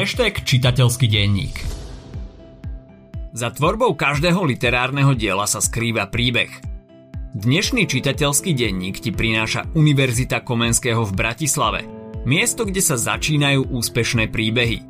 hashtag čitateľský denník. Za tvorbou každého literárneho diela sa skrýva príbeh. Dnešný čitateľský denník ti prináša Univerzita Komenského v Bratislave. Miesto, kde sa začínajú úspešné príbehy –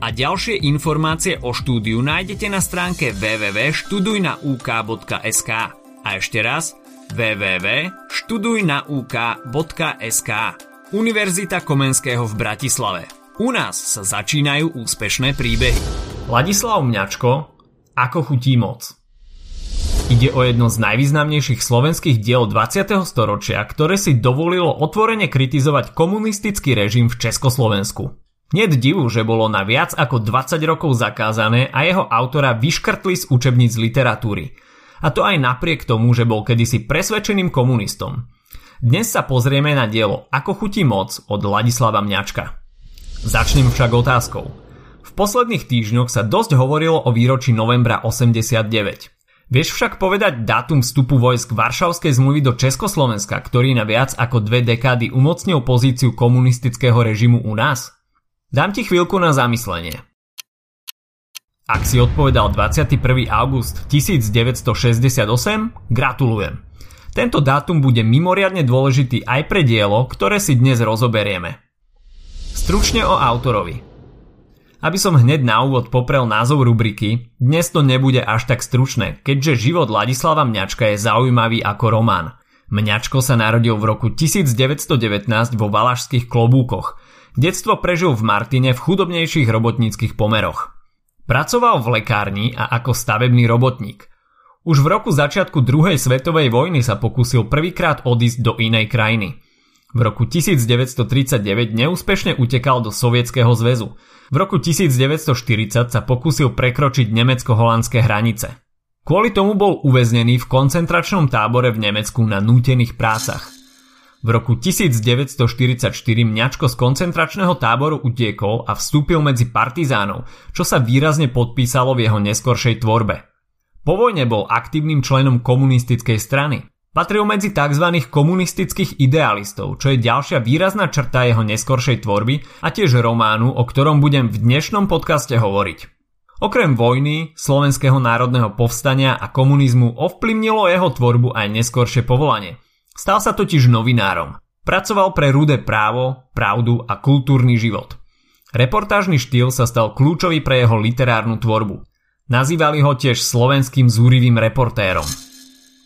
a ďalšie informácie o štúdiu nájdete na stránke www.študujnauk.sk a ešte raz www.študujnauk.sk Univerzita Komenského v Bratislave. U nás sa začínajú úspešné príbehy. Ladislav Mňačko Ako chutí moc Ide o jedno z najvýznamnejších slovenských diel 20. storočia, ktoré si dovolilo otvorene kritizovať komunistický režim v Československu. Nie divu, že bolo na viac ako 20 rokov zakázané a jeho autora vyškrtli z učebníc literatúry. A to aj napriek tomu, že bol kedysi presvedčeným komunistom. Dnes sa pozrieme na dielo Ako chutí moc od Ladislava Mňačka. Začnem však otázkou. V posledných týždňoch sa dosť hovorilo o výročí novembra 89. Vieš však povedať dátum vstupu vojsk Varšavskej zmluvy do Československa, ktorý na viac ako dve dekády umocnil pozíciu komunistického režimu u nás? Dám ti chvíľku na zamyslenie. Ak si odpovedal 21. august 1968, gratulujem. Tento dátum bude mimoriadne dôležitý aj pre dielo, ktoré si dnes rozoberieme. Stručne o autorovi. Aby som hneď na úvod poprel názov rubriky, dnes to nebude až tak stručné, keďže život Ladislava Mňačka je zaujímavý ako román. Mňačko sa narodil v roku 1919 vo Valašských klobúkoch – Detstvo prežil v Martine v chudobnejších robotníckých pomeroch. Pracoval v lekárni a ako stavebný robotník. Už v roku začiatku druhej svetovej vojny sa pokúsil prvýkrát odísť do inej krajiny. V roku 1939 neúspešne utekal do Sovietskeho zväzu. V roku 1940 sa pokúsil prekročiť nemecko-holandské hranice. Kvôli tomu bol uväznený v koncentračnom tábore v Nemecku na nútených prácach. V roku 1944 mňačko z koncentračného táboru utiekol a vstúpil medzi partizánov, čo sa výrazne podpísalo v jeho neskoršej tvorbe. Po vojne bol aktívnym členom komunistickej strany. Patril medzi tzv. komunistických idealistov, čo je ďalšia výrazná črta jeho neskoršej tvorby a tiež románu, o ktorom budem v dnešnom podcaste hovoriť. Okrem vojny, slovenského národného povstania a komunizmu ovplyvnilo jeho tvorbu aj neskoršie povolanie – Stal sa totiž novinárom. Pracoval pre rudé právo, pravdu a kultúrny život. Reportážny štýl sa stal kľúčový pre jeho literárnu tvorbu. Nazývali ho tiež slovenským zúrivým reportérom.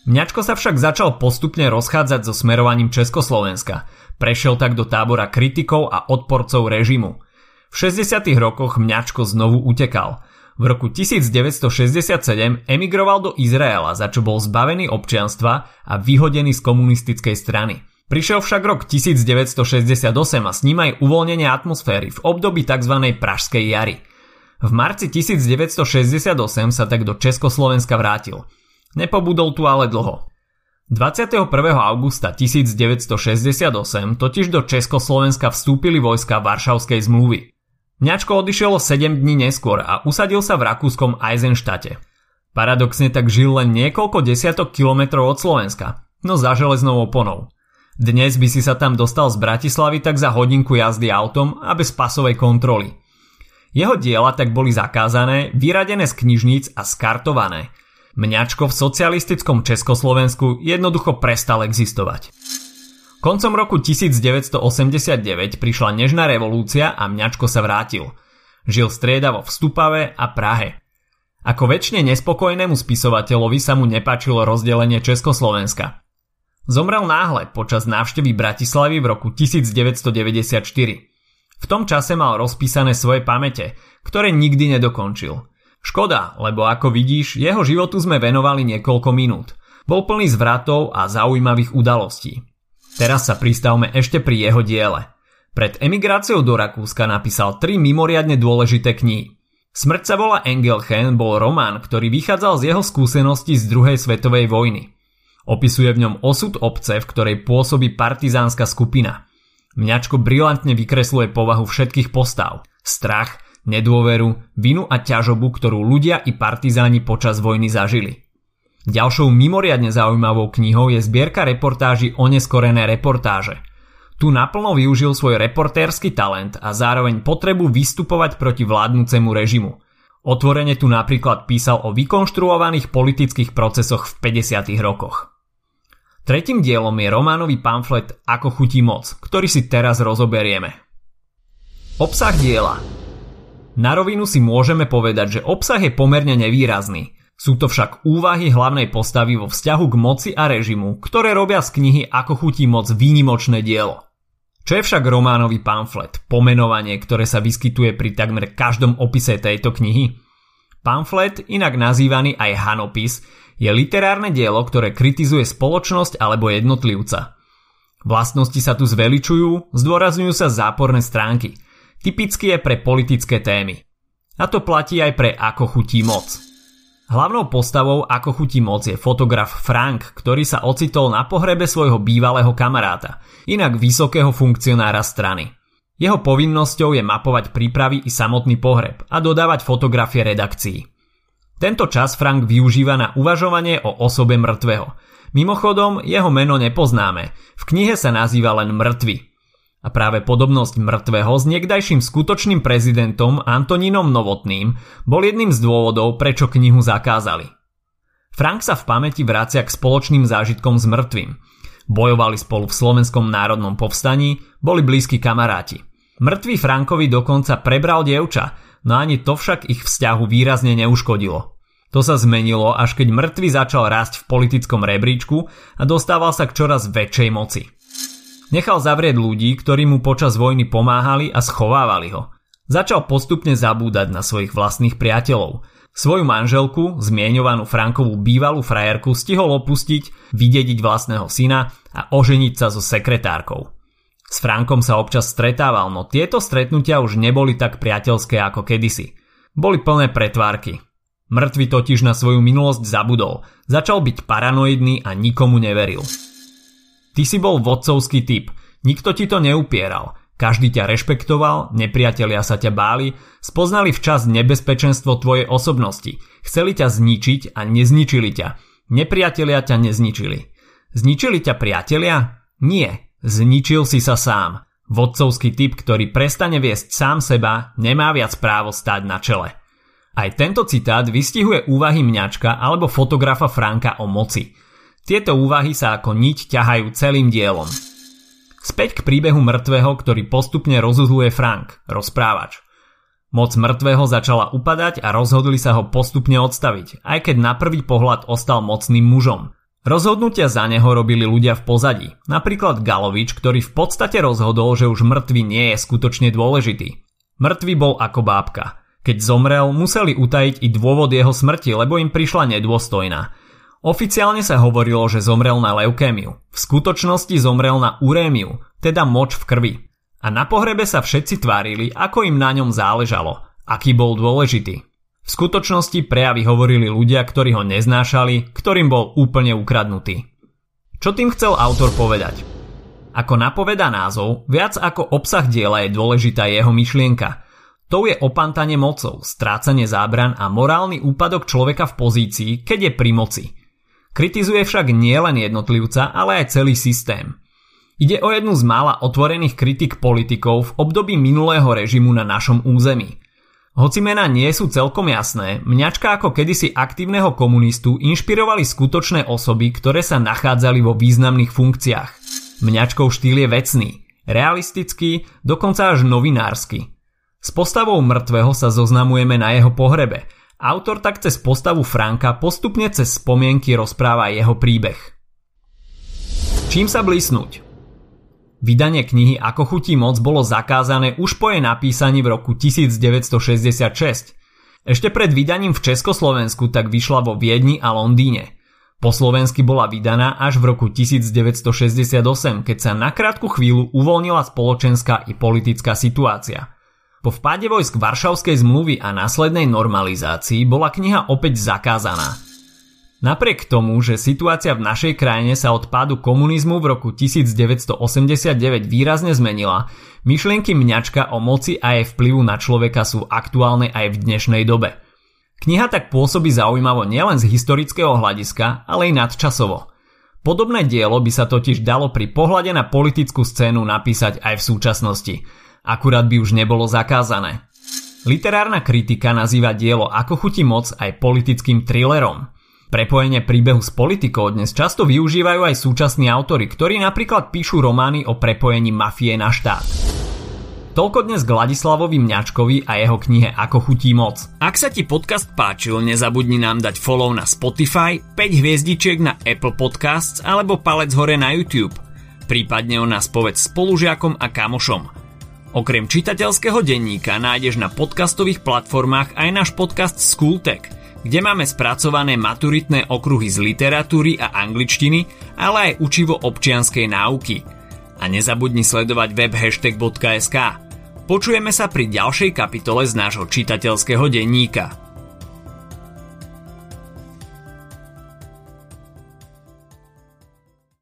Mňačko sa však začal postupne rozchádzať so smerovaním Československa. Prešiel tak do tábora kritikov a odporcov režimu. V 60. rokoch Mňačko znovu utekal – v roku 1967 emigroval do Izraela, za čo bol zbavený občianstva a vyhodený z komunistickej strany. Prišiel však rok 1968 a s ním aj uvoľnenie atmosféry v období tzv. Pražskej jary. V marci 1968 sa tak do Československa vrátil. Nepobudol tu ale dlho. 21. augusta 1968 totiž do Československa vstúpili vojska Varšavskej zmluvy. Mňačko odišiel 7 dní neskôr a usadil sa v rakúskom Eisenštate. Paradoxne tak žil len niekoľko desiatok kilometrov od Slovenska, no za železnou oponou. Dnes by si sa tam dostal z Bratislavy tak za hodinku jazdy autom a bez pasovej kontroly. Jeho diela tak boli zakázané, vyradené z knižníc a skartované. Mňačko v socialistickom Československu jednoducho prestal existovať. Koncom roku 1989 prišla nežná revolúcia a Mňačko sa vrátil. Žil striedavo v Stupave a Prahe. Ako väčšine nespokojnému spisovateľovi sa mu nepáčilo rozdelenie Československa. Zomrel náhle počas návštevy Bratislavy v roku 1994. V tom čase mal rozpísané svoje pamäte, ktoré nikdy nedokončil. Škoda, lebo ako vidíš, jeho životu sme venovali niekoľko minút. Bol plný zvratov a zaujímavých udalostí. Teraz sa pristavme ešte pri jeho diele. Pred emigráciou do Rakúska napísal tri mimoriadne dôležité knihy. Smrť sa volá Engelchen bol román, ktorý vychádzal z jeho skúseností z druhej svetovej vojny. Opisuje v ňom osud obce, v ktorej pôsobí partizánska skupina. Mňačko brilantne vykresluje povahu všetkých postav. Strach, nedôveru, vinu a ťažobu, ktorú ľudia i partizáni počas vojny zažili. Ďalšou mimoriadne zaujímavou knihou je zbierka reportáží o neskorené reportáže – tu naplno využil svoj reportérsky talent a zároveň potrebu vystupovať proti vládnúcemu režimu. Otvorene tu napríklad písal o vykonštruovaných politických procesoch v 50. rokoch. Tretím dielom je románový pamflet Ako chutí moc, ktorý si teraz rozoberieme. Obsah diela Na rovinu si môžeme povedať, že obsah je pomerne nevýrazný. Sú to však úvahy hlavnej postavy vo vzťahu k moci a režimu, ktoré robia z knihy Ako chutí moc výnimočné dielo. Čo je však románový pamflet, pomenovanie, ktoré sa vyskytuje pri takmer každom opise tejto knihy? Pamflet, inak nazývaný aj hanopis, je literárne dielo, ktoré kritizuje spoločnosť alebo jednotlivca. Vlastnosti sa tu zveličujú, zdôrazňujú sa záporné stránky. Typicky je pre politické témy. A to platí aj pre Ako chutí moc. Hlavnou postavou Ako chutí moc je fotograf Frank, ktorý sa ocitol na pohrebe svojho bývalého kamaráta, inak vysokého funkcionára strany. Jeho povinnosťou je mapovať prípravy i samotný pohreb a dodávať fotografie redakcií. Tento čas Frank využíva na uvažovanie o osobe mŕtvého. Mimochodom, jeho meno nepoznáme. V knihe sa nazýva len mŕtvy. A práve podobnosť mŕtvého s niekdajším skutočným prezidentom Antonínom Novotným bol jedným z dôvodov, prečo knihu zakázali. Frank sa v pamäti vracia k spoločným zážitkom s mŕtvým. Bojovali spolu v slovenskom národnom povstaní, boli blízki kamaráti. Mŕtvý Frankovi dokonca prebral dievča, no ani to však ich vzťahu výrazne neuškodilo. To sa zmenilo, až keď mŕtvy začal rásť v politickom rebríčku a dostával sa k čoraz väčšej moci. Nechal zavrieť ľudí, ktorí mu počas vojny pomáhali a schovávali ho. Začal postupne zabúdať na svojich vlastných priateľov. Svoju manželku, zmienovanú Frankovú bývalú frajerku, stihol opustiť, vydediť vlastného syna a oženiť sa so sekretárkou. S Frankom sa občas stretával, no tieto stretnutia už neboli tak priateľské ako kedysi. Boli plné pretvárky. Mŕtvy totiž na svoju minulosť zabudol, začal byť paranoidný a nikomu neveril. Ty si bol vodcovský typ, nikto ti to neupieral, každý ťa rešpektoval, nepriatelia sa ťa báli, spoznali včas nebezpečenstvo tvojej osobnosti, chceli ťa zničiť a nezničili ťa. Nepriatelia ťa nezničili. Zničili ťa priatelia? Nie, zničil si sa sám. Vodcovský typ, ktorý prestane viesť sám seba, nemá viac právo stáť na čele. Aj tento citát vystihuje úvahy mňačka alebo fotografa Franka o moci – tieto úvahy sa ako niť ťahajú celým dielom. Späť k príbehu mŕtvého, ktorý postupne rozuzluje Frank, rozprávač. Moc mŕtvého začala upadať a rozhodli sa ho postupne odstaviť, aj keď na prvý pohľad ostal mocným mužom. Rozhodnutia za neho robili ľudia v pozadí, napríklad Galovič, ktorý v podstate rozhodol, že už mŕtvy nie je skutočne dôležitý. Mŕtvy bol ako bábka. Keď zomrel, museli utajiť i dôvod jeho smrti, lebo im prišla nedôstojná – Oficiálne sa hovorilo, že zomrel na leukémiu. V skutočnosti zomrel na urémiu, teda moč v krvi. A na pohrebe sa všetci tvárili, ako im na ňom záležalo, aký bol dôležitý. V skutočnosti prejavy hovorili ľudia, ktorí ho neznášali, ktorým bol úplne ukradnutý. Čo tým chcel autor povedať? Ako napoveda názov, viac ako obsah diela je dôležitá jeho myšlienka. To je opantanie mocou, strácanie zábran a morálny úpadok človeka v pozícii, keď je pri moci – Kritizuje však nielen jednotlivca, ale aj celý systém. Ide o jednu z mála otvorených kritik politikov v období minulého režimu na našom území. Hoci mená nie sú celkom jasné, mňačka ako kedysi aktívneho komunistu inšpirovali skutočné osoby, ktoré sa nachádzali vo významných funkciách. Mňačkov štýl je vecný, realistický, dokonca až novinársky. S postavou mŕtvého sa zoznamujeme na jeho pohrebe – Autor tak cez postavu Franka postupne cez spomienky rozpráva jeho príbeh. Čím sa blísnuť? Vydanie knihy Ako chutí moc bolo zakázané už po jej napísaní v roku 1966. Ešte pred vydaním v Československu tak vyšla vo Viedni a Londýne. Po slovensky bola vydaná až v roku 1968, keď sa na krátku chvíľu uvoľnila spoločenská i politická situácia – Po vpáde vojsk Varšavskej zmluvy a následnej normalizácii bola kniha opäť zakázaná. Napriek tomu, že situácia v našej krajine sa od pádu komunizmu v roku 1989 výrazne zmenila, myšlienky mňačka o moci a jej vplyvu na človeka sú aktuálne aj v dnešnej dobe. Kniha tak pôsobí zaujímavo nielen z historického hľadiska, ale aj nadčasovo. Podobné dielo by sa totiž dalo pri pohľade na politickú scénu napísať aj v súčasnosti – akurát by už nebolo zakázané. Literárna kritika nazýva dielo Ako chutí moc aj politickým thrillerom. Prepojenie príbehu s politikou dnes často využívajú aj súčasní autory, ktorí napríklad píšu romány o prepojení mafie na štát. Toľko dnes k Ladislavovi Mňačkovi a jeho knihe Ako chutí moc. Ak sa ti podcast páčil, nezabudni nám dať follow na Spotify, 5 hviezdičiek na Apple Podcasts alebo palec hore na YouTube. Prípadne o nás povedz spolužiakom a kamošom. Okrem čitateľského denníka nájdeš na podcastových platformách aj náš podcast Schooltech, kde máme spracované maturitné okruhy z literatúry a angličtiny, ale aj učivo občianskej náuky. A nezabudni sledovať web hashtag.sk. Počujeme sa pri ďalšej kapitole z nášho čitateľského denníka.